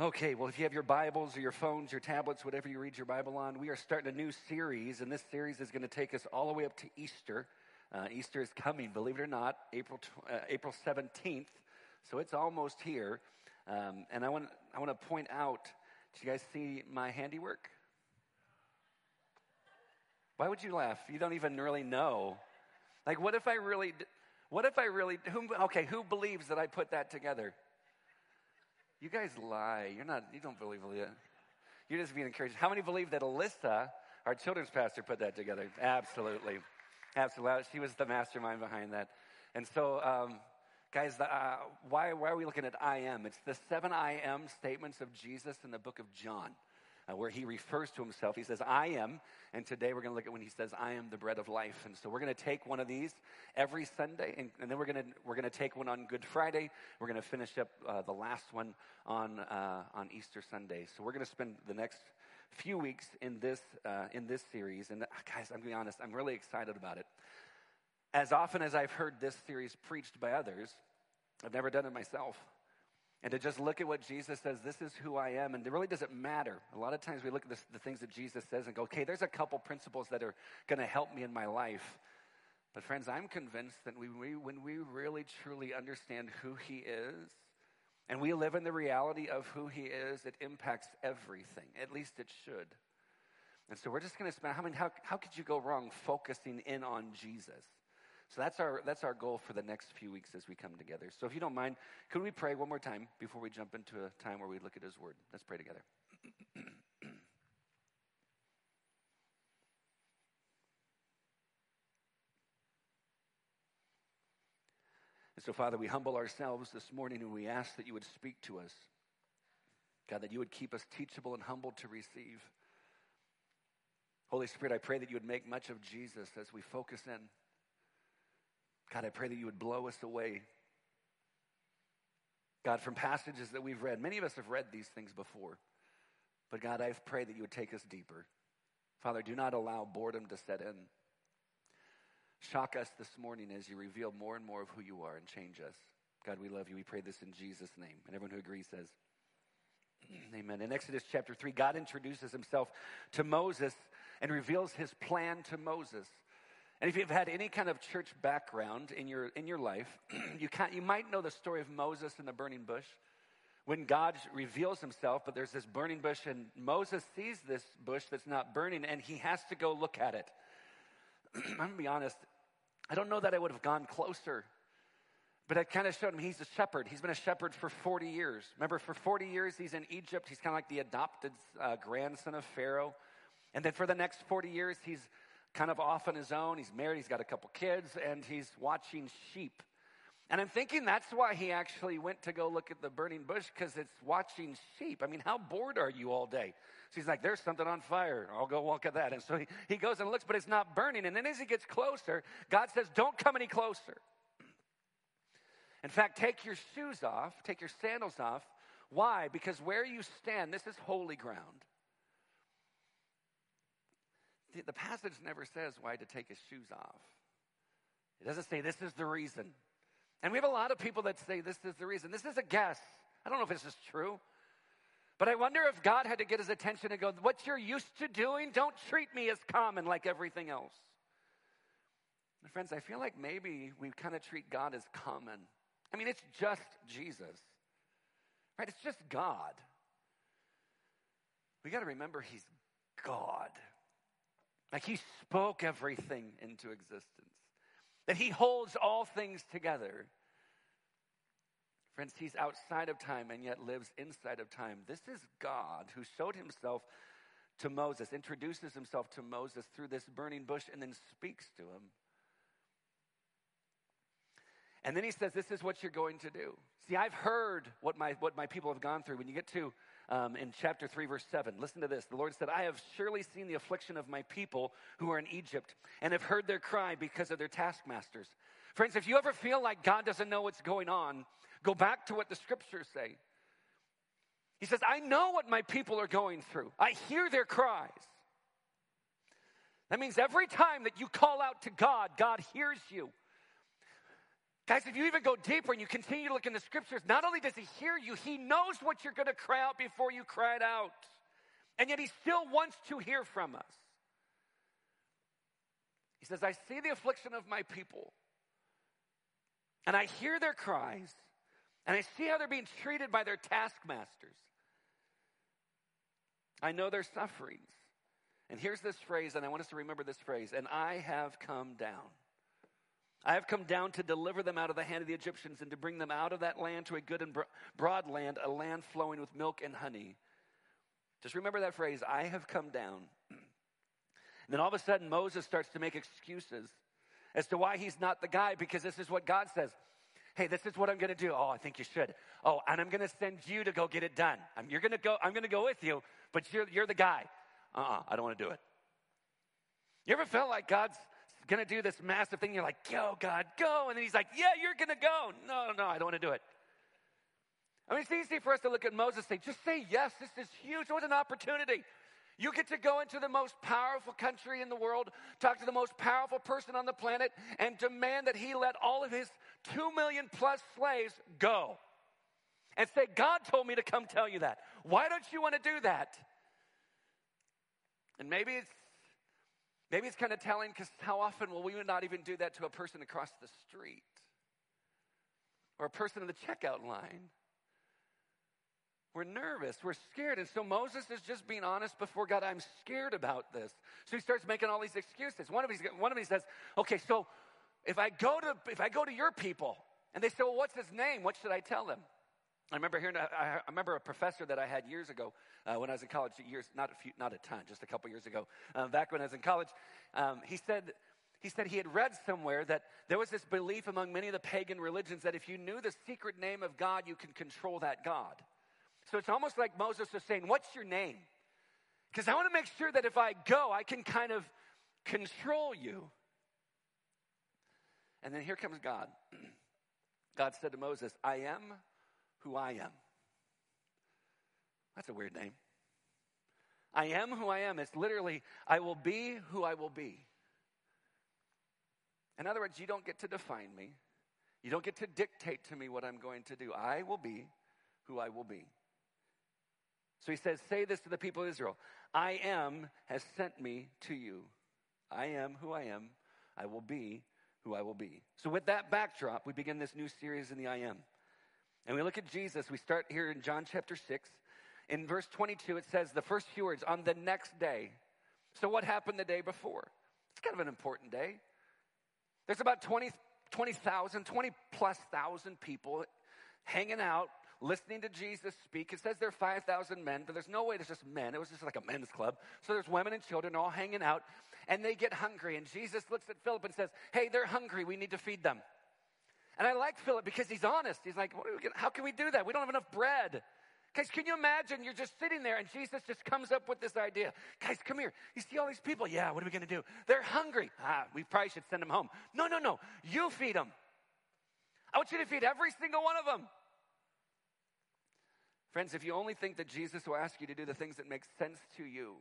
Okay, well, if you have your Bibles or your phones, your tablets, whatever you read your Bible on, we are starting a new series, and this series is going to take us all the way up to Easter. Uh, Easter is coming, believe it or not, April uh, April seventeenth, so it's almost here. Um, and I want I want to point out. Did you guys see my handiwork? Why would you laugh? You don't even really know. Like, what if I really? What if I really? Who, okay, who believes that I put that together? You guys lie. You're not, you don't believe it. You're just being encouraged. How many believe that Alyssa, our children's pastor, put that together? Absolutely. Absolutely. She was the mastermind behind that. And so, um, guys, the, uh, why, why are we looking at I am? It's the seven I am statements of Jesus in the book of John uh, where he refers to himself. He says, I am. And today we're going to look at when he says, I am the bread of life. And so we're going to take one of these every Sunday. And, and then we're going to, we're going to take one on Good Friday. We're going to finish up uh, the last one on, uh, on Easter Sunday. So we're going to spend the next few weeks in this, uh, in this series. And uh, guys, I'm going to be honest, I'm really excited about it. As often as I've heard this series preached by others, I've never done it myself and to just look at what Jesus says, this is who I am. And it really doesn't matter. A lot of times we look at this, the things that Jesus says and go, okay, there's a couple principles that are going to help me in my life. But friends, I'm convinced that we, we, when we really truly understand who he is, and we live in the reality of who he is, it impacts everything. At least it should. And so we're just going to spend, I mean, how, how could you go wrong focusing in on Jesus? So that's our, that's our goal for the next few weeks as we come together. So if you don't mind, could we pray one more time before we jump into a time where we look at His Word? Let's pray together. And so, Father, we humble ourselves this morning and we ask that you would speak to us. God, that you would keep us teachable and humble to receive. Holy Spirit, I pray that you would make much of Jesus as we focus in. God, I pray that you would blow us away. God, from passages that we've read, many of us have read these things before. But God, I pray that you would take us deeper. Father, do not allow boredom to set in. Shock us this morning as you reveal more and more of who you are and change us. God, we love you. We pray this in Jesus' name. And everyone who agrees says, Amen. In Exodus chapter 3, God introduces himself to Moses and reveals his plan to Moses. And if you've had any kind of church background in your, in your life, you, can you might know the story of Moses and the burning bush. When God reveals himself, but there's this burning bush, and Moses sees this bush that's not burning, and he has to go look at it. I'm gonna be honest, I don't know that I would have gone closer, but I kind of showed him he's a shepherd. He's been a shepherd for 40 years. Remember, for 40 years, he's in Egypt. He's kind of like the adopted uh, grandson of Pharaoh. And then for the next 40 years, he's kind of off on his own. He's married, he's got a couple kids, and he's watching sheep. And I'm thinking that's why he actually went to go look at the burning bush because it's watching sheep. I mean, how bored are you all day? So he's like, there's something on fire. I'll go walk at that. And so he, he goes and looks, but it's not burning. And then as he gets closer, God says, don't come any closer. In fact, take your shoes off, take your sandals off. Why? Because where you stand, this is holy ground the passage never says why to take his shoes off. It doesn't say this is the reason. And we have a lot of people that say this is the reason. This is a guess. I don't know if this is true. But I wonder if God had to get his attention and go, What you're used to doing, don't treat me as common like everything else. And friends, I feel like maybe we kind of treat God as common. I mean, it's just Jesus, right? It's just God. We got to remember he's God. Like he spoke everything into existence, that he holds all things together. Friends, he's outside of time and yet lives inside of time. This is God who showed himself to Moses, introduces himself to Moses through this burning bush, and then speaks to him. And then he says, This is what you're going to do. See, I've heard what my, what my people have gone through. When you get to um, in chapter 3, verse 7. Listen to this. The Lord said, I have surely seen the affliction of my people who are in Egypt and have heard their cry because of their taskmasters. Friends, if you ever feel like God doesn't know what's going on, go back to what the scriptures say. He says, I know what my people are going through, I hear their cries. That means every time that you call out to God, God hears you. Guys, if you even go deeper and you continue to look in the scriptures, not only does he hear you, he knows what you're going to cry out before you it out. And yet he still wants to hear from us. He says, I see the affliction of my people, and I hear their cries, and I see how they're being treated by their taskmasters. I know their sufferings. And here's this phrase, and I want us to remember this phrase, and I have come down. I have come down to deliver them out of the hand of the Egyptians and to bring them out of that land to a good and broad land, a land flowing with milk and honey. Just remember that phrase, I have come down. and then all of a sudden, Moses starts to make excuses as to why he's not the guy because this is what God says. Hey, this is what I'm going to do. Oh, I think you should. Oh, and I'm going to send you to go get it done. I'm, you're going to go. I'm going to go with you, but you're you're the guy. Uh-uh, I don't want to do it. You ever felt like God's going to do this massive thing? You're like, go, God, go. And then he's like, yeah, you're going to go. No, no, I don't want to do it. I mean, it's easy for us to look at Moses and say, just say yes. This is huge. What an opportunity. You get to go into the most powerful country in the world, talk to the most powerful person on the planet, and demand that he let all of his two million plus slaves go. And say, God told me to come tell you that. Why don't you want to do that? And maybe it's maybe it's kind of telling because how often will we not even do that to a person across the street or a person in the checkout line? We're nervous. We're scared. And so Moses is just being honest before God. I'm scared about this. So he starts making all these excuses. One of these, one of these says, okay, so if I go to, if I go to your people and they say, well, what's his name? What should I tell them? I remember hearing, I remember a professor that I had years ago uh, when I was in college, years, not a few, not a ton, just a couple years ago, uh, back when I was in college. Um, he said, he said he had read somewhere that there was this belief among many of the pagan religions that if you knew the secret name of God, you can control that God. So it's almost like Moses was saying, What's your name? Because I want to make sure that if I go, I can kind of control you. And then here comes God. God said to Moses, I am who I am. That's a weird name. I am who I am. It's literally, I will be who I will be. In other words, you don't get to define me. You don't get to dictate to me what I'm going to do. I will be who I will be. So he says, Say this to the people of Israel I am has sent me to you. I am who I am. I will be who I will be. So, with that backdrop, we begin this new series in the I am. And we look at Jesus. We start here in John chapter 6. In verse 22, it says the first few words on the next day. So, what happened the day before? It's kind of an important day. There's about 20, 20,000, 20 plus thousand people hanging out listening to Jesus speak. It says there are 5,000 men, but there's no way there's just men. It was just like a men's club. So there's women and children all hanging out, and they get hungry. And Jesus looks at Philip and says, Hey, they're hungry. We need to feed them. And I like Philip because he's honest. He's like, How can we do that? We don't have enough bread. Guys, can you imagine you're just sitting there and Jesus just comes up with this idea? Guys, come here. You see all these people? Yeah, what are we going to do? They're hungry. Ah, we probably should send them home. No, no, no. You feed them. I want you to feed every single one of them. Friends, if you only think that Jesus will ask you to do the things that make sense to you,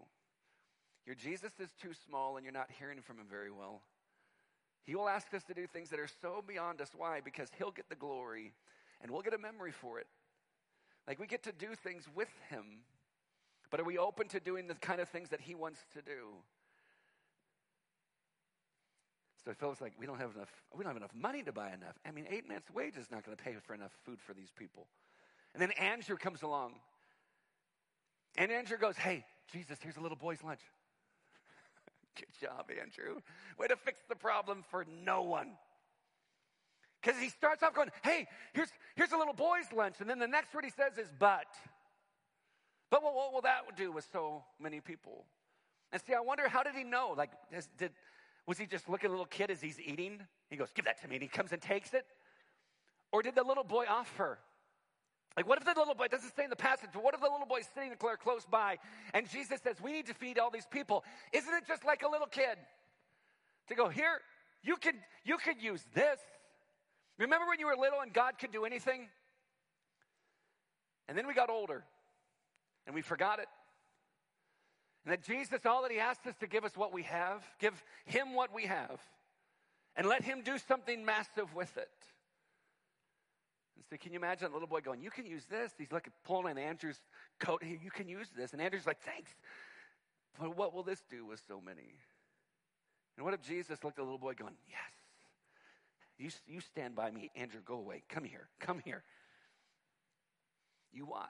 your Jesus is too small and you're not hearing from him very well. He will ask us to do things that are so beyond us. Why? Because he'll get the glory and we'll get a memory for it. Like we get to do things with him, but are we open to doing the kind of things that he wants to do? So Philip's like, we don't have enough, we don't have enough money to buy enough. I mean, eight months' wage is not going to pay for enough food for these people. And then Andrew comes along. And Andrew goes, Hey, Jesus, here's a little boy's lunch. Good job, Andrew. Way to fix the problem for no one. Because he starts off going, Hey, here's, here's a little boy's lunch. And then the next word he says is, But. But what, what will that do with so many people? And see, I wonder, how did he know? Like, has, did, was he just looking at a little kid as he's eating? He goes, Give that to me. And he comes and takes it. Or did the little boy offer? Like, what if the little boy, doesn't say in the passage, but what if the little boy's sitting there close by and Jesus says, We need to feed all these people? Isn't it just like a little kid to go, Here, you could, you could use this. Remember when you were little and God could do anything? And then we got older and we forgot it. And that Jesus, all that He asked us to give us what we have, give Him what we have, and let Him do something massive with it. And so, can you imagine a little boy going, You can use this? He's like pulling Andrew's coat. Hey, you can use this. And Andrew's like, Thanks. But what will this do with so many? And what if Jesus looked at the little boy going, Yes. You, you stand by me. Andrew, go away. Come here. Come here. You watch.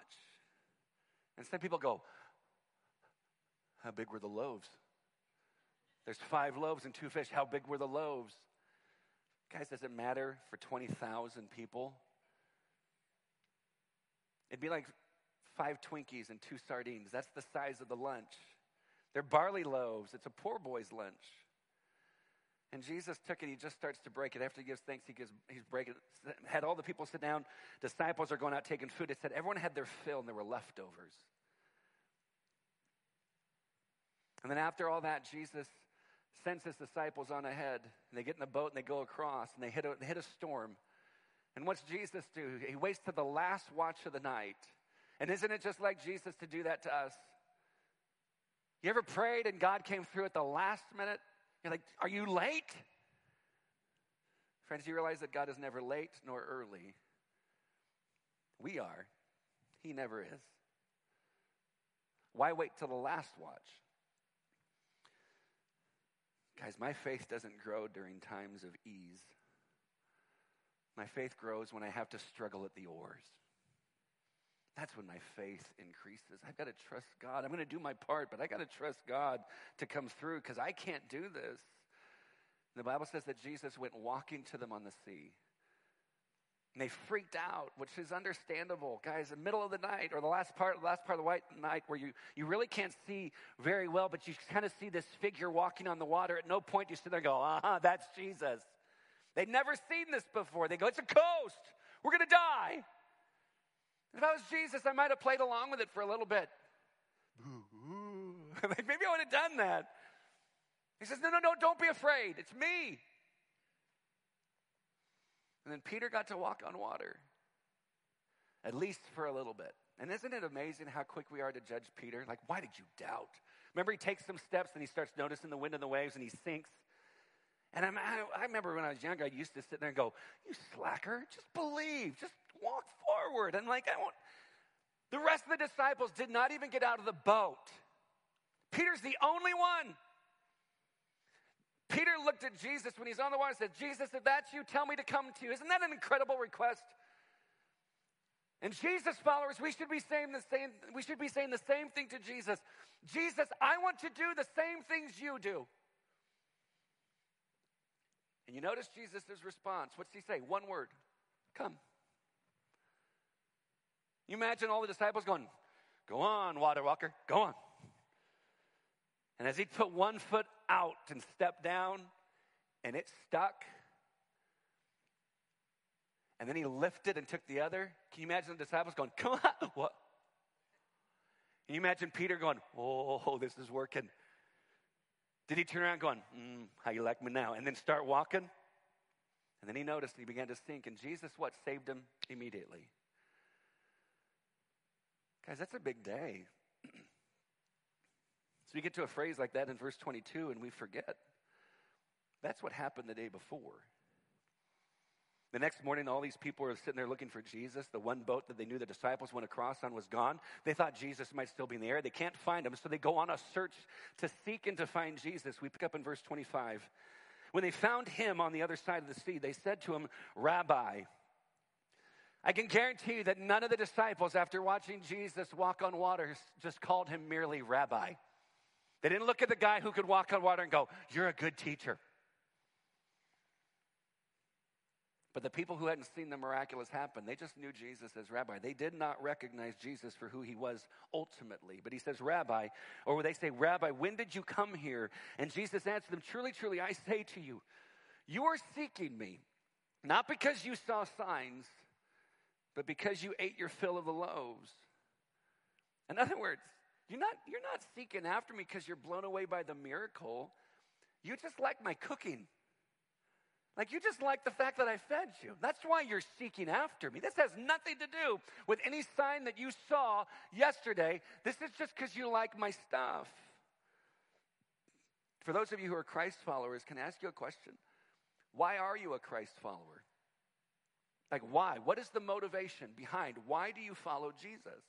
And some people go, How big were the loaves? There's five loaves and two fish. How big were the loaves? Guys, does it matter for 20,000 people? It'd be like five Twinkies and two sardines. That's the size of the lunch. They're barley loaves. It's a poor boy's lunch. And Jesus took it, he just starts to break it. After he gives thanks, he gives, he's breaking. Had all the people sit down. Disciples are going out taking food. It said everyone had their fill and there were leftovers. And then after all that, Jesus sends his disciples on ahead. And they get in the boat and they go across and they hit a, they hit a storm. And what's Jesus do? He waits to the last watch of the night. And isn't it just like Jesus to do that to us? You ever prayed and God came through at the last minute? You're like, are you late? Friends, you realize that God is never late nor early. We are. He never is. Why wait till the last watch? Guys, my faith doesn't grow during times of ease. My faith grows when I have to struggle at the oars. That's when my faith increases. I've got to trust God. I'm going to do my part, but I got to trust God to come through because I can't do this. The Bible says that Jesus went walking to them on the sea. And they freaked out, which is understandable. Guys, the middle of the night or the last part, the last part of the white night where you, you really can't see very well, but you kind of see this figure walking on the water. At no point do you sit there and go, uh-huh, that's Jesus. They'd never seen this before. They go, it's a ghost. We're going to die. If I was Jesus, I might have played along with it for a little bit. like Maybe I would have done that. He says, No, no, no, don't be afraid. It's me. And then Peter got to walk on water, at least for a little bit. And isn't it amazing how quick we are to judge Peter? Like, why did you doubt? Remember, he takes some steps and he starts noticing the wind and the waves and he sinks. And I'm, I, I remember when I was younger, I used to sit there and go, You slacker, just believe, just walk forward. And like, I want. The rest of the disciples did not even get out of the boat. Peter's the only one. Peter looked at Jesus when he's on the water and said, Jesus, if that's you, tell me to come to you. Isn't that an incredible request? And Jesus followers, we should be saying the same, we should be saying the same thing to Jesus. Jesus, I want to do the same things you do. And you notice Jesus' response. What's he say? One word. Come. You imagine all the disciples going, Go on, water walker, go on. And as he put one foot out and stepped down, and it stuck, and then he lifted and took the other, can you imagine the disciples going, Come on, what? Can you imagine Peter going, Oh, this is working? Did he turn around going, mm, How you like me now? And then start walking? And then he noticed he began to sink, and Jesus, what? Saved him immediately. Guys, that's a big day. so we get to a phrase like that in verse 22 and we forget. That's what happened the day before. The next morning, all these people were sitting there looking for Jesus. The one boat that they knew the disciples went across on was gone. They thought Jesus might still be in the air. They can't find him, so they go on a search to seek and to find Jesus. We pick up in verse 25. When they found him on the other side of the sea, they said to him, Rabbi, I can guarantee you that none of the disciples, after watching Jesus walk on water, just called him merely rabbi. They didn't look at the guy who could walk on water and go, You're a good teacher. But the people who hadn't seen the miraculous happen, they just knew Jesus as rabbi. They did not recognize Jesus for who he was ultimately. But he says, Rabbi, or they say, Rabbi, when did you come here? And Jesus answered them, Truly, truly, I say to you, you are seeking me, not because you saw signs but because you ate your fill of the loaves. In other words, you're not, you're not seeking after me because you're blown away by the miracle. You just like my cooking. Like you just like the fact that I fed you. That's why you're seeking after me. This has nothing to do with any sign that you saw yesterday. This is just because you like my stuff. For those of you who are Christ followers, can I ask you a question? Why are you a Christ follower? Like, why? What is the motivation behind why do you follow Jesus?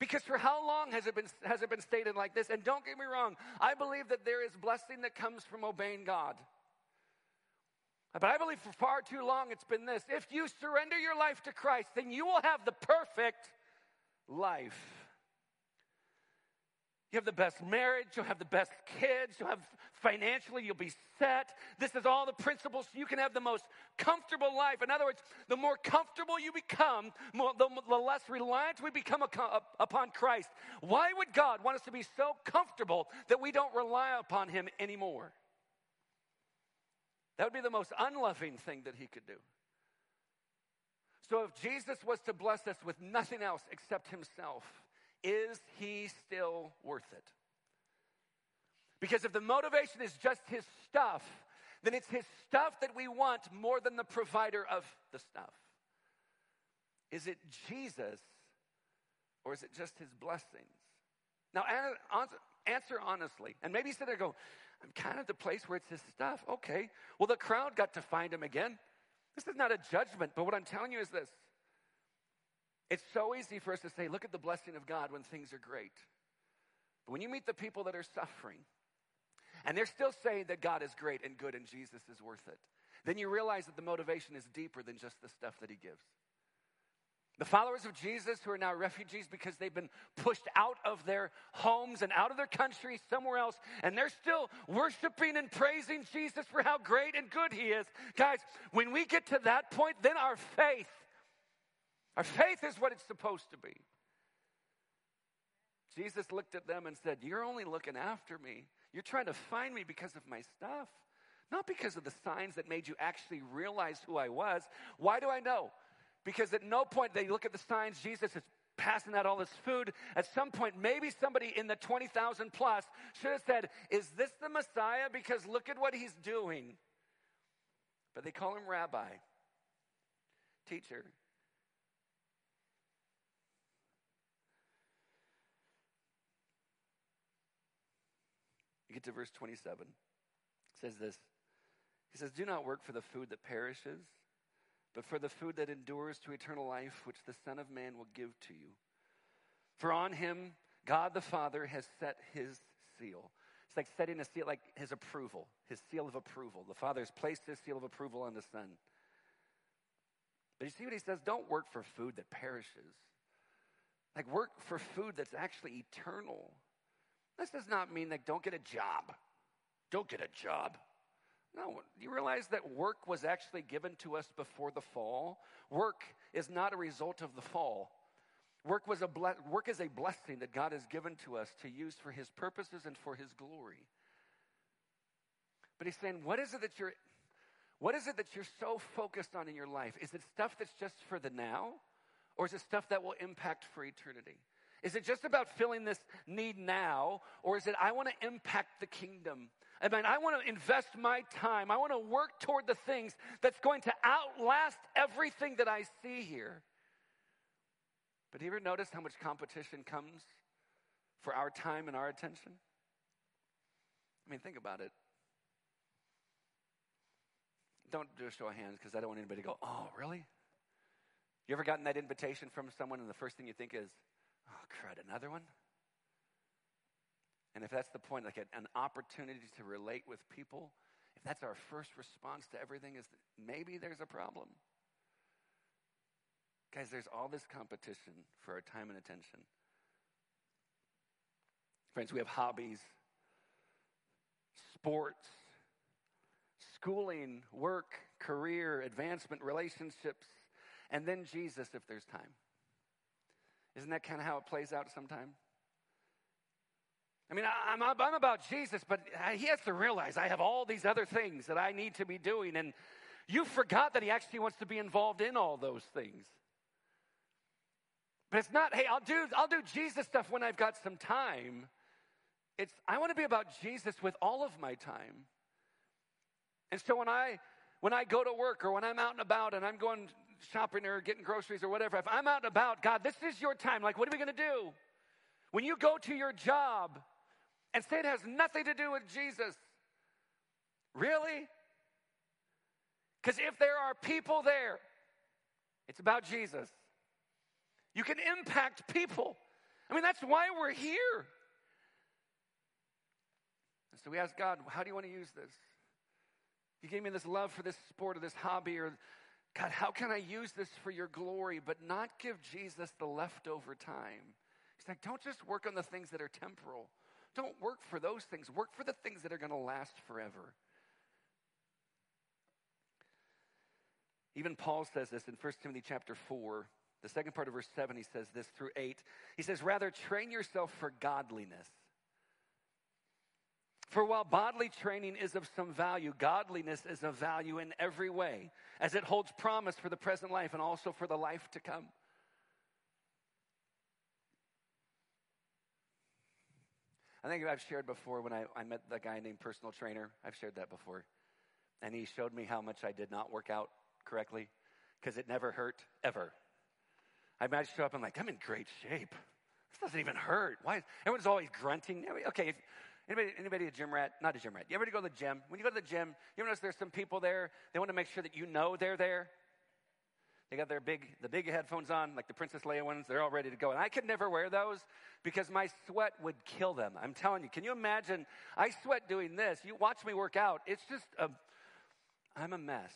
Because for how long has it been has it been stated like this? And don't get me wrong, I believe that there is blessing that comes from obeying God. But I believe for far too long it's been this. If you surrender your life to Christ, then you will have the perfect life. You have the best marriage, you'll have the best kids, you'll have financially, you'll be set. This is all the principles you can have the most comfortable life. In other words, the more comfortable you become, more, the, the less reliant we become upon Christ. Why would God want us to be so comfortable that we don't rely upon Him anymore? That would be the most unloving thing that He could do. So if Jesus was to bless us with nothing else except Himself, is he still worth it? Because if the motivation is just his stuff, then it's his stuff that we want more than the provider of the stuff. Is it Jesus or is it just his blessings? Now, answer honestly. And maybe you sit there and go, I'm kind of the place where it's his stuff. Okay. Well, the crowd got to find him again. This is not a judgment, but what I'm telling you is this it's so easy for us to say, look at the blessing of God when things are great. But when you meet the people that are suffering, and they're still saying that God is great and good and Jesus is worth it, then you realize that the motivation is deeper than just the stuff that he gives. The followers of Jesus who are now refugees because they've been pushed out of their homes and out of their country somewhere else, and they're still worshiping and praising Jesus for how great and good he is. Guys, when we get to that point, then our faith our faith is what it's supposed to be. Jesus looked at them and said, You're only looking after me. You're trying to find me because of my stuff, not because of the signs that made you actually realize who I was. Why do I know? Because at no point they look at the signs, Jesus is passing out all this food. At some point, maybe somebody in the 20,000 plus should have said, Is this the Messiah? Because look at what he's doing. But they call him rabbi, teacher. You get to verse 27. It says this. He says, Do not work for the food that perishes, but for the food that endures to eternal life, which the Son of Man will give to you. For on him God the Father has set his seal. It's like setting a seal, like his approval, his seal of approval. The Father has placed his seal of approval on the Son. But you see what he says? Don't work for food that perishes. Like work for food that's actually eternal. This does not mean like, don't get a job. Don't get a job. No, do you realize that work was actually given to us before the fall? Work is not a result of the fall. Work, was a ble- work is a blessing that God has given to us to use for His purposes and for His glory. But He's saying, what is it that you're, what is it that you're so focused on in your life? Is it stuff that's just for the now, or is it stuff that will impact for eternity? Is it just about filling this need now, or is it I want to impact the kingdom? I mean, I want to invest my time. I want to work toward the things that's going to outlast everything that I see here. But do you ever notice how much competition comes for our time and our attention? I mean, think about it. Don't do a show of hands because I don't want anybody to go, oh, really? You ever gotten that invitation from someone and the first thing you think is, Oh, crud, another one? And if that's the point, like an opportunity to relate with people, if that's our first response to everything, is maybe there's a problem. Guys, there's all this competition for our time and attention. Friends, we have hobbies, sports, schooling, work, career, advancement, relationships, and then Jesus if there's time. Isn't that kind of how it plays out sometimes? I mean, I'm, I'm about Jesus, but he has to realize I have all these other things that I need to be doing. And you forgot that he actually wants to be involved in all those things. But it's not, hey, I'll do, I'll do Jesus stuff when I've got some time. It's, I want to be about Jesus with all of my time. And so when I, when I go to work or when I'm out and about and I'm going shopping or getting groceries or whatever, if I'm out and about, God, this is your time. Like, what are we going to do? When you go to your job and say it has nothing to do with Jesus, really? Because if there are people there It's about Jesus. You can impact people. I mean, that's why we're here. And so we ask God, how do you want to use this? You gave me this love for this sport or this hobby, or God, how can I use this for your glory, but not give Jesus the leftover time? He's like, don't just work on the things that are temporal. Don't work for those things. Work for the things that are going to last forever. Even Paul says this in 1 Timothy chapter 4. The second part of verse 7, he says this through 8. He says, Rather, train yourself for godliness. For while bodily training is of some value, godliness is of value in every way, as it holds promise for the present life and also for the life to come. I think I've shared before when I, I met the guy named personal trainer. I've shared that before. And he showed me how much I did not work out correctly because it never hurt ever. I might show up and like, I'm in great shape. This doesn't even hurt. Why? Everyone's always grunting. Okay, if, anybody, anybody a gym rat? Not a gym rat. You ever go to the gym? When you go to the gym, you notice there's some people there, they want to make sure that you know they're there. They got their big, the big headphones on, like the Princess Leia ones. They're all ready to go. And I could never wear those because my sweat would kill them. I'm telling you. Can you imagine? I sweat doing this. You watch me work out. It's just a, I'm a mess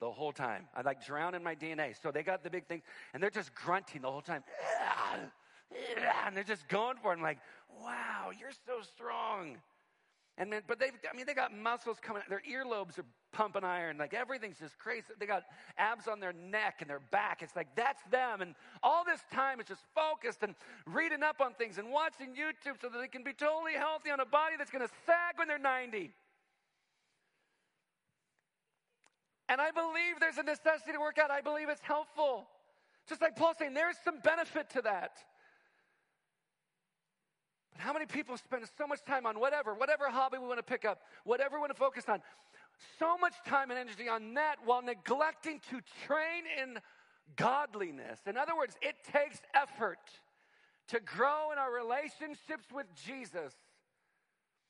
the whole time. I like drown in my DNA. So they got the big thing, and they're just grunting the whole time. And they're just going for it. I'm like, wow, you're so strong. And then, but they've, I mean, they got muscles coming. Out. Their earlobes are pumping iron. Like everything's just crazy. They got abs on their neck and their back. It's like that's them. And all this time it's just focused and reading up on things and watching YouTube so that they can be totally healthy on a body that's going to sag when they're 90. And I believe there's a necessity to work out. I believe it's helpful. Just like Paul saying, there's some benefit to that. But how many people spend so much time on whatever, whatever hobby we want to pick up, whatever we want to focus on, so much time and energy on that while neglecting to train in godliness. In other words, it takes effort to grow in our relationships with Jesus.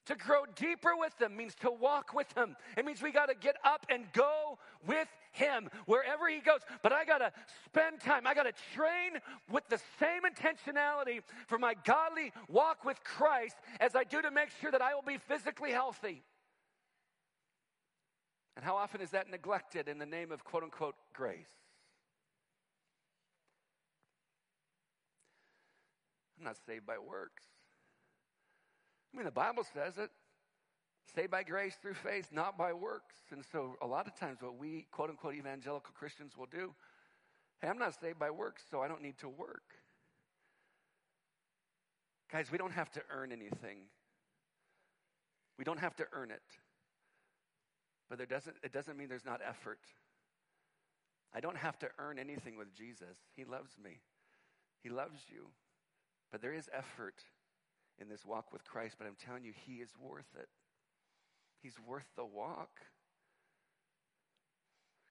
To grow deeper with them means to walk with them. It means we got to get up and go with him wherever he goes. But I got to spend time. I got to train with the same intentionality for my godly walk with Christ as I do to make sure that I will be physically healthy. And how often is that neglected in the name of quote unquote grace? I'm not saved by works. I mean, the Bible says it saved by grace through faith, not by works. And so, a lot of times, what we quote unquote evangelical Christians will do hey, I'm not saved by works, so I don't need to work. Guys, we don't have to earn anything, we don't have to earn it. But there doesn't, it doesn't mean there's not effort. I don't have to earn anything with Jesus. He loves me, He loves you. But there is effort in this walk with Christ, but I'm telling you, He is worth it. He's worth the walk.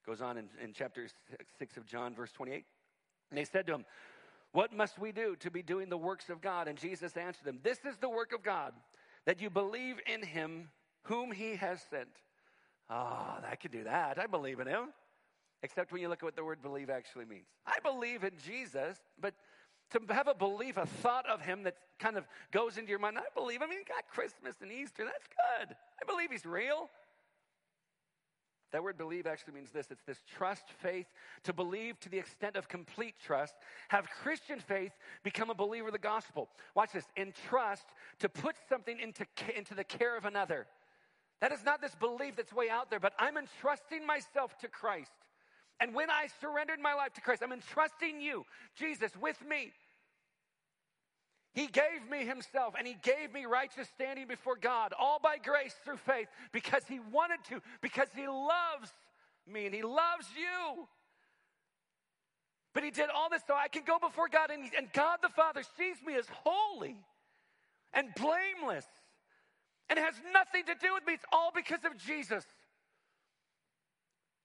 Goes on in, in chapter 6 of John, verse 28. And they said to him, What must we do to be doing the works of God? And Jesus answered them, This is the work of God, that you believe in him whom he has sent. Oh, I can do that. I believe in him. Except when you look at what the word believe actually means. I believe in Jesus, but to have a belief, a thought of him that kind of goes into your mind. I believe, I mean, God, Christmas and Easter, that's good. I believe he's real. That word believe actually means this it's this trust, faith, to believe to the extent of complete trust. Have Christian faith become a believer of the gospel. Watch this in trust, to put something into, into the care of another. That is not this belief that's way out there, but I'm entrusting myself to Christ. And when I surrendered my life to Christ, I'm entrusting you, Jesus, with me. He gave me himself and he gave me righteous standing before God, all by grace through faith, because he wanted to, because he loves me and he loves you. But he did all this so I can go before God, and, and God the Father sees me as holy and blameless and has nothing to do with me. It's all because of Jesus.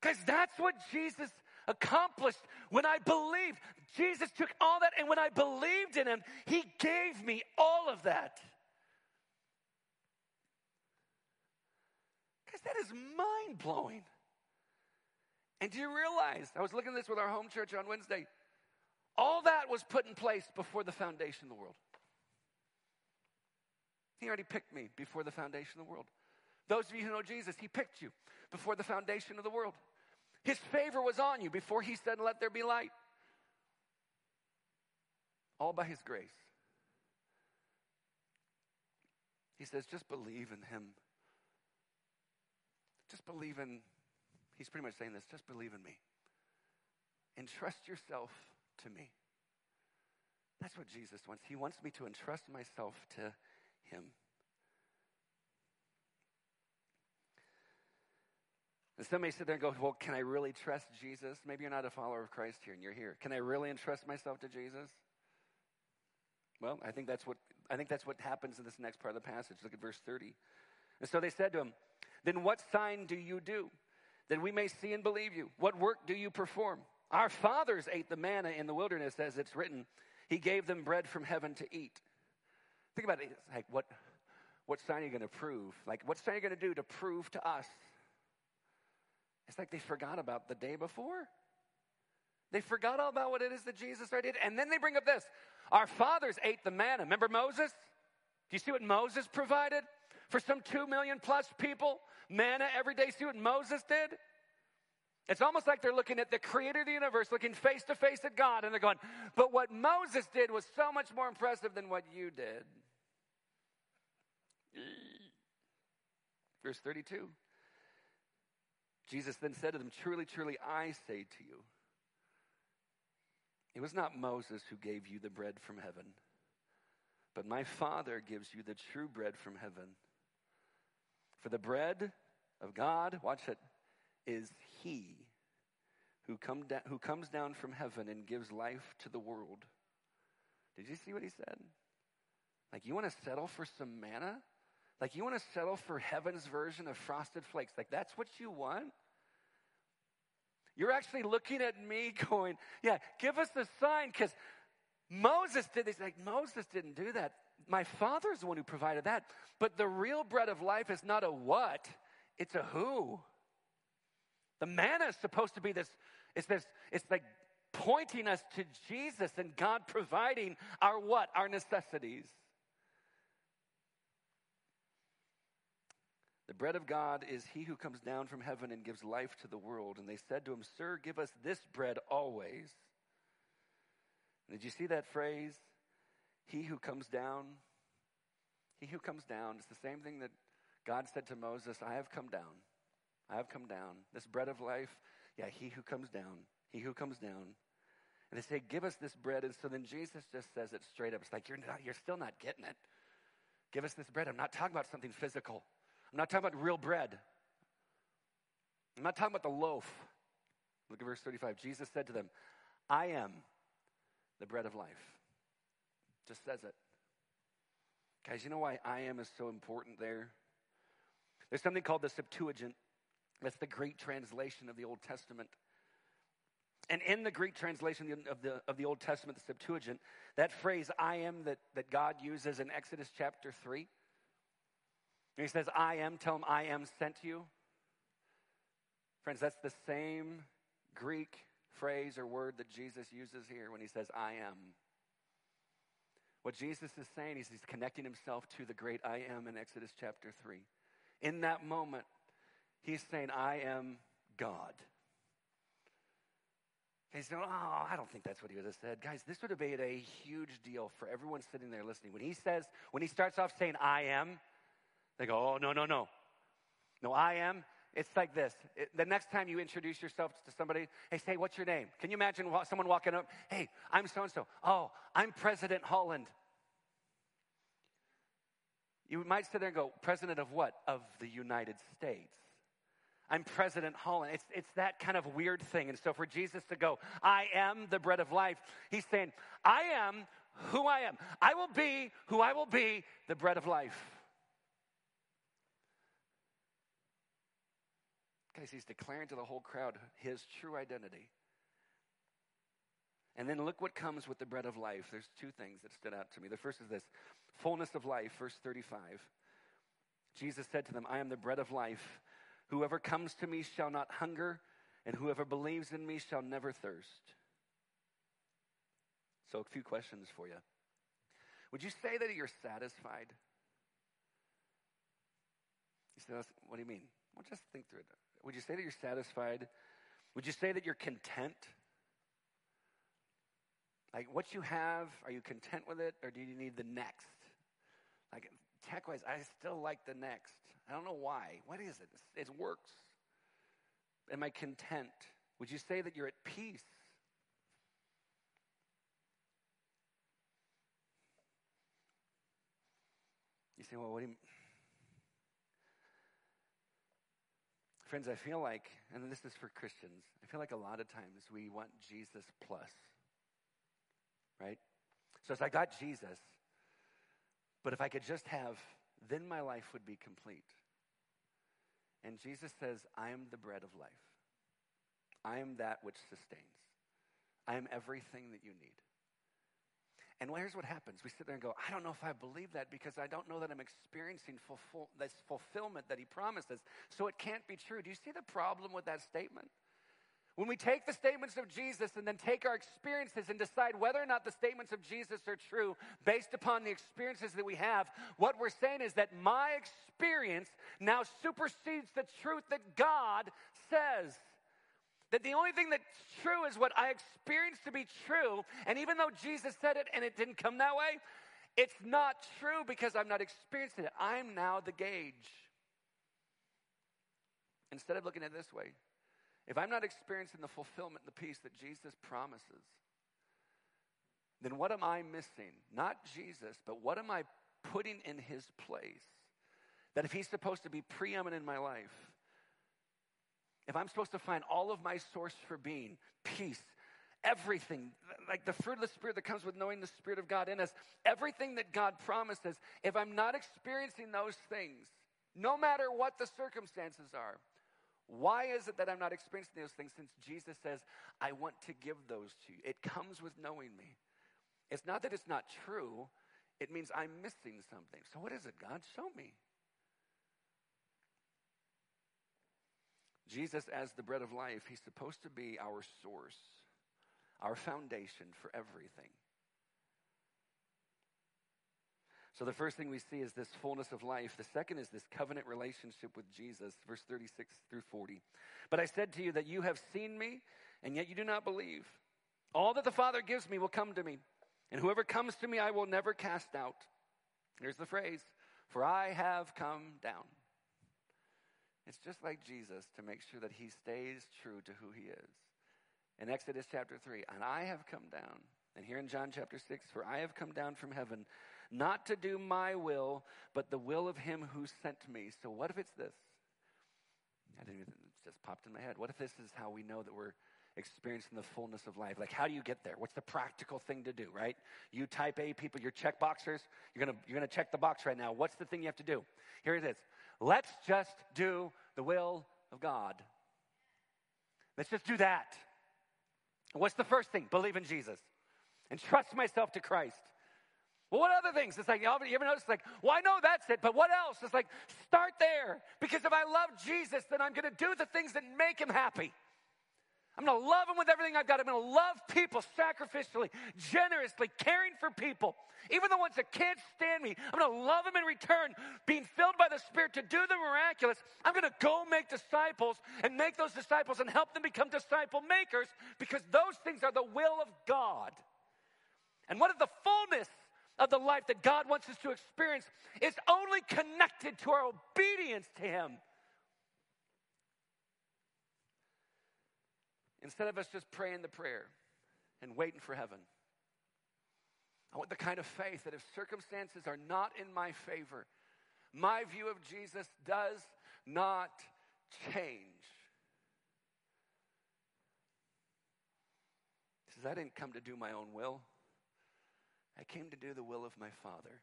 Guys, that's what Jesus accomplished when I believed. Jesus took all that, and when I believed in him, he gave me all of that. Guys, that is mind blowing. And do you realize, I was looking at this with our home church on Wednesday, all that was put in place before the foundation of the world. He already picked me before the foundation of the world. Those of you who know Jesus, He picked you before the foundation of the world. His favor was on you before He said, Let there be light. All by His grace. He says, Just believe in Him. Just believe in, He's pretty much saying this, just believe in me. Entrust yourself to me. That's what Jesus wants. He wants me to entrust myself to Him. And some may sit there and go, Well, can I really trust Jesus? Maybe you're not a follower of Christ here and you're here. Can I really entrust myself to Jesus? Well, I think that's what I think that's what happens in this next part of the passage. Look at verse 30. And so they said to him, Then what sign do you do that we may see and believe you? What work do you perform? Our fathers ate the manna in the wilderness, as it's written. He gave them bread from heaven to eat. Think about it. It's like, what, what sign are you going to prove? Like, what sign are you going to do to prove to us? It's like they forgot about the day before. They forgot all about what it is that Jesus already did. And then they bring up this Our fathers ate the manna. Remember Moses? Do you see what Moses provided for some two million plus people? Manna every day. See what Moses did? It's almost like they're looking at the creator of the universe, looking face to face at God, and they're going, But what Moses did was so much more impressive than what you did. Verse 32 Jesus then said to them, Truly, truly, I say to you, it was not Moses who gave you the bread from heaven, but my Father gives you the true bread from heaven. For the bread of God, watch it, is He who, come da- who comes down from heaven and gives life to the world. Did you see what he said? Like, you want to settle for some manna? Like, you want to settle for heaven's version of frosted flakes? Like, that's what you want? You're actually looking at me going, yeah, give us a sign because Moses did this. Like, Moses didn't do that. My father's the one who provided that. But the real bread of life is not a what, it's a who. The manna is supposed to be this, it's this, it's like pointing us to Jesus and God providing our what? Our necessities. The bread of God is he who comes down from heaven and gives life to the world. And they said to him, Sir, give us this bread always. Did you see that phrase? He who comes down. He who comes down. It's the same thing that God said to Moses I have come down. I have come down. This bread of life. Yeah, he who comes down. He who comes down. And they say, Give us this bread. And so then Jesus just says it straight up. It's like, You're, not, you're still not getting it. Give us this bread. I'm not talking about something physical. I'm not talking about real bread. I'm not talking about the loaf. Look at verse 35. Jesus said to them, I am the bread of life. Just says it. Guys, you know why I am is so important there? There's something called the Septuagint. That's the Greek translation of the Old Testament. And in the Greek translation of the, of the Old Testament, the Septuagint, that phrase, I am, that, that God uses in Exodus chapter 3, he says, I am, tell him, I am sent to you. Friends, that's the same Greek phrase or word that Jesus uses here when he says, I am. What Jesus is saying is he's connecting himself to the great I am in Exodus chapter 3. In that moment, he's saying, I am God. He's saying, oh, I don't think that's what he would have said. Guys, this would have made a huge deal for everyone sitting there listening. When he says, when he starts off saying, I am, they go, oh, no, no, no. No, I am. It's like this. It, the next time you introduce yourself to somebody, hey, say, what's your name? Can you imagine someone walking up? Hey, I'm so and so. Oh, I'm President Holland. You might sit there and go, President of what? Of the United States. I'm President Holland. It's, it's that kind of weird thing. And so for Jesus to go, I am the bread of life, he's saying, I am who I am. I will be who I will be, the bread of life. Guys, he's declaring to the whole crowd his true identity. And then look what comes with the bread of life. There's two things that stood out to me. The first is this fullness of life, verse 35. Jesus said to them, I am the bread of life. Whoever comes to me shall not hunger, and whoever believes in me shall never thirst. So, a few questions for you. Would you say that you're satisfied? You say, what do you mean? Well, just think through it. Would you say that you're satisfied? Would you say that you're content? Like what you have, are you content with it or do you need the next? Like tech wise, I still like the next. I don't know why. What is it? It works. Am I content? Would you say that you're at peace? You say, well, what do you Friends, I feel like, and this is for Christians, I feel like a lot of times we want Jesus plus. Right? So it's I got Jesus, but if I could just have, then my life would be complete. And Jesus says, I am the bread of life. I am that which sustains. I am everything that you need. And here's what happens. We sit there and go, I don't know if I believe that because I don't know that I'm experiencing fulfill, this fulfillment that he promises. So it can't be true. Do you see the problem with that statement? When we take the statements of Jesus and then take our experiences and decide whether or not the statements of Jesus are true based upon the experiences that we have, what we're saying is that my experience now supersedes the truth that God says. That the only thing that's true is what I experience to be true. And even though Jesus said it and it didn't come that way, it's not true because I'm not experiencing it. I'm now the gauge. Instead of looking at it this way, if I'm not experiencing the fulfillment and the peace that Jesus promises, then what am I missing? Not Jesus, but what am I putting in his place? That if he's supposed to be preeminent in my life, if I'm supposed to find all of my source for being, peace, everything, like the fruit of the Spirit that comes with knowing the Spirit of God in us, everything that God promises, if I'm not experiencing those things, no matter what the circumstances are, why is it that I'm not experiencing those things since Jesus says, I want to give those to you? It comes with knowing me. It's not that it's not true, it means I'm missing something. So, what is it, God? Show me. Jesus, as the bread of life, he's supposed to be our source, our foundation for everything. So the first thing we see is this fullness of life. The second is this covenant relationship with Jesus, verse 36 through 40. But I said to you that you have seen me, and yet you do not believe. All that the Father gives me will come to me, and whoever comes to me I will never cast out. Here's the phrase For I have come down. It's just like Jesus to make sure that he stays true to who he is. In Exodus chapter 3, and I have come down. And here in John chapter 6, for I have come down from heaven not to do my will, but the will of him who sent me. So, what if it's this? I didn't even, it just popped in my head. What if this is how we know that we're experiencing the fullness of life? Like, how do you get there? What's the practical thing to do, right? You type A people, you're check boxers. You're going to you're going to check the box right now. What's the thing you have to do? Here it is. Let's just do the will of God. Let's just do that. What's the first thing? Believe in Jesus and trust myself to Christ. Well, what other things? It's like, you ever notice, like, well, I know that's it, but what else? It's like, start there. Because if I love Jesus, then I'm going to do the things that make him happy. I'm going to love him with everything I've got. I'm going to love people sacrificially, generously, caring for people. Even the ones that can't stand me, I'm going to love them in return, being filled by the Spirit to do the miraculous. I'm going to go make disciples and make those disciples and help them become disciple makers because those things are the will of God. And what is the fullness of the life that God wants us to experience is only connected to our obedience to Him. Instead of us just praying the prayer and waiting for heaven. I want the kind of faith that if circumstances are not in my favor, my view of Jesus does not change. He says, I didn't come to do my own will. I came to do the will of my Father.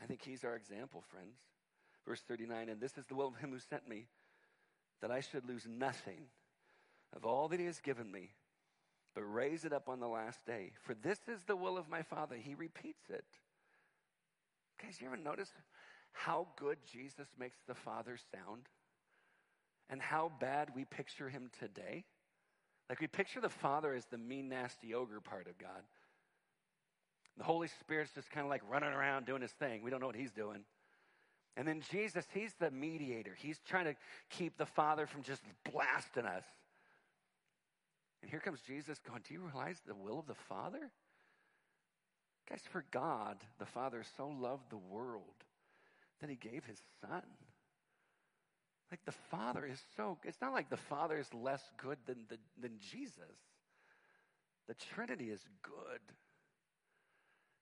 I think he's our example, friends. Verse 39 And this is the will of him who sent me, that I should lose nothing of all that he has given me, but raise it up on the last day. For this is the will of my Father. He repeats it. Guys, you ever notice how good Jesus makes the Father sound? and how bad we picture him today? Like we picture the Father as the mean, nasty ogre part of God. The Holy Spirit's just kind of like running around doing his thing. We don't know what he's doing. And then Jesus, he's the mediator. He's trying to keep the Father from just blasting us. And here comes Jesus going, Do you realize the will of the Father? Guys, for God, the Father so loved the world that he gave his Son. Like the Father is so, it's not like the Father is less good than, the, than Jesus. The Trinity is good.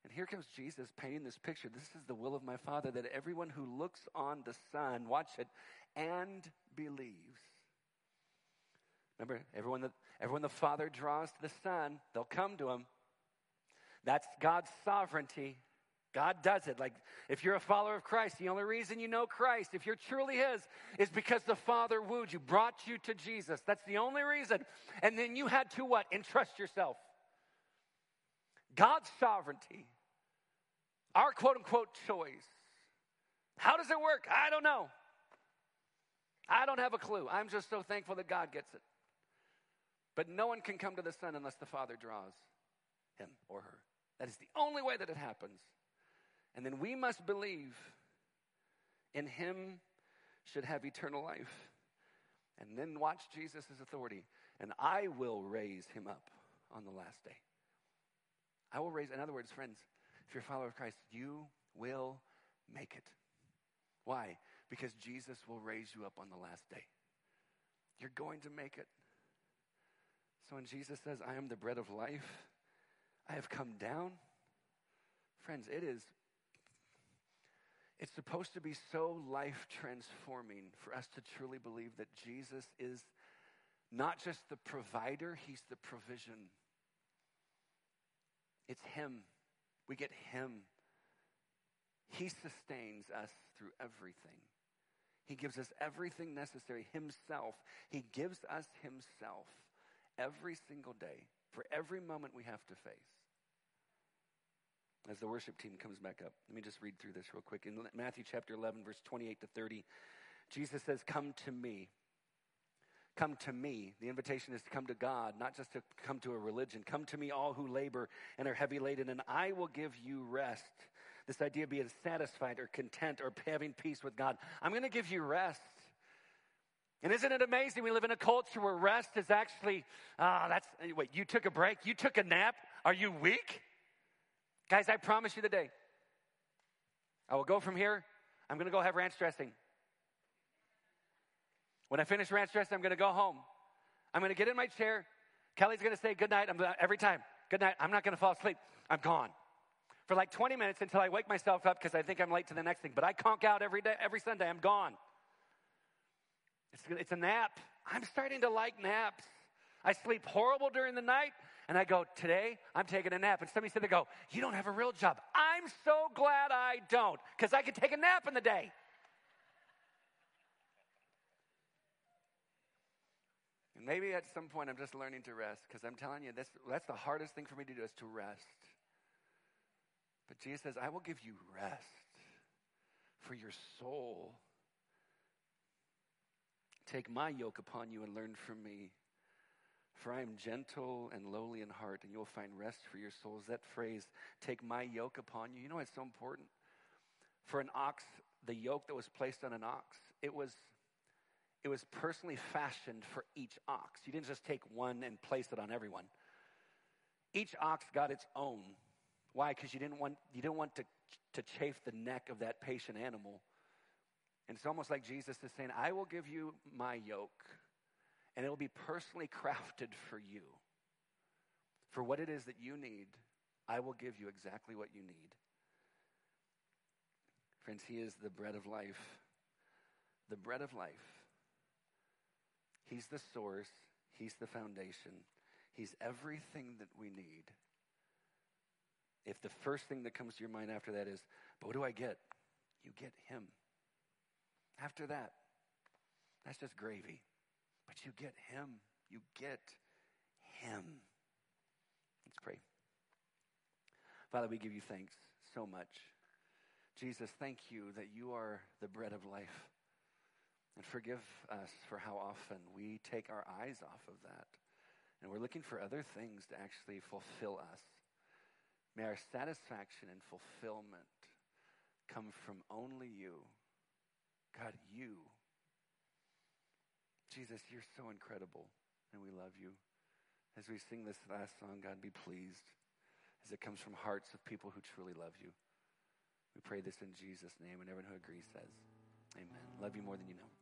And here comes Jesus painting this picture. This is the will of my Father that everyone who looks on the Son, watch it, and believes. Remember, everyone that everyone the Father draws to the Son, they'll come to him. That's God's sovereignty. God does it. Like, if you're a follower of Christ, the only reason you know Christ, if you're truly His, is because the Father wooed you, brought you to Jesus. That's the only reason. And then you had to what? Entrust yourself. God's sovereignty, our quote unquote choice. How does it work? I don't know. I don't have a clue. I'm just so thankful that God gets it. But no one can come to the Son unless the Father draws him or her. That is the only way that it happens. And then we must believe in him should have eternal life. And then watch Jesus' authority. And I will raise him up on the last day. I will raise, in other words, friends, if you're a follower of Christ, you will make it. Why? Because Jesus will raise you up on the last day. You're going to make it. So when Jesus says, I am the bread of life, I have come down. Friends, it is, it's supposed to be so life transforming for us to truly believe that Jesus is not just the provider, he's the provision. It's him. We get him. He sustains us through everything. He gives us everything necessary himself. He gives us himself every single day for every moment we have to face. As the worship team comes back up, let me just read through this real quick. In Matthew chapter 11, verse 28 to 30, Jesus says, Come to me. Come to me. The invitation is to come to God, not just to come to a religion. Come to me, all who labor and are heavy laden, and I will give you rest. This idea of being satisfied or content or having peace with God. I'm going to give you rest. And isn't it amazing? We live in a culture where rest is actually, ah, that's, wait, you took a break? You took a nap? Are you weak? Guys, I promise you the day. I will go from here. I'm going to go have ranch dressing. When I finish ranch dressing, I'm going to go home. I'm going to get in my chair. Kelly's going to say good night every time. Good night. I'm not going to fall asleep. I'm gone for like 20 minutes until I wake myself up because I think I'm late to the next thing. But I conk out every day, every Sunday. I'm gone. It's, it's a nap. I'm starting to like naps. I sleep horrible during the night, and I go, Today I'm taking a nap. And somebody said, They go, You don't have a real job. I'm so glad I don't, because I can take a nap in the day. Maybe at some point I'm just learning to rest, because I'm telling you, this, that's the hardest thing for me to do is to rest. But Jesus says, I will give you rest for your soul. Take my yoke upon you and learn from me. For I am gentle and lowly in heart, and you'll find rest for your souls. That phrase, take my yoke upon you, you know it's so important? For an ox, the yoke that was placed on an ox, it was it was personally fashioned for each ox. You didn't just take one and place it on everyone. Each ox got its own. Why? Because you didn't want you didn't want to to chafe the neck of that patient animal. And it's almost like Jesus is saying, I will give you my yoke, and it will be personally crafted for you. For what it is that you need, I will give you exactly what you need. Friends, He is the bread of life. The bread of life. He's the source, He's the foundation, He's everything that we need. If the first thing that comes to your mind after that is, but what do I get? You get Him. After that, that's just gravy. But you get Him. You get Him. Let's pray. Father, we give you thanks so much. Jesus, thank you that you are the bread of life. And forgive us for how often we take our eyes off of that. And we're looking for other things to actually fulfill us. May our satisfaction and fulfillment come from only you. God, you. Jesus, you're so incredible, and we love you. As we sing this last song, God, be pleased as it comes from hearts of people who truly love you. We pray this in Jesus' name, and everyone who agrees says, Amen. Love you more than you know.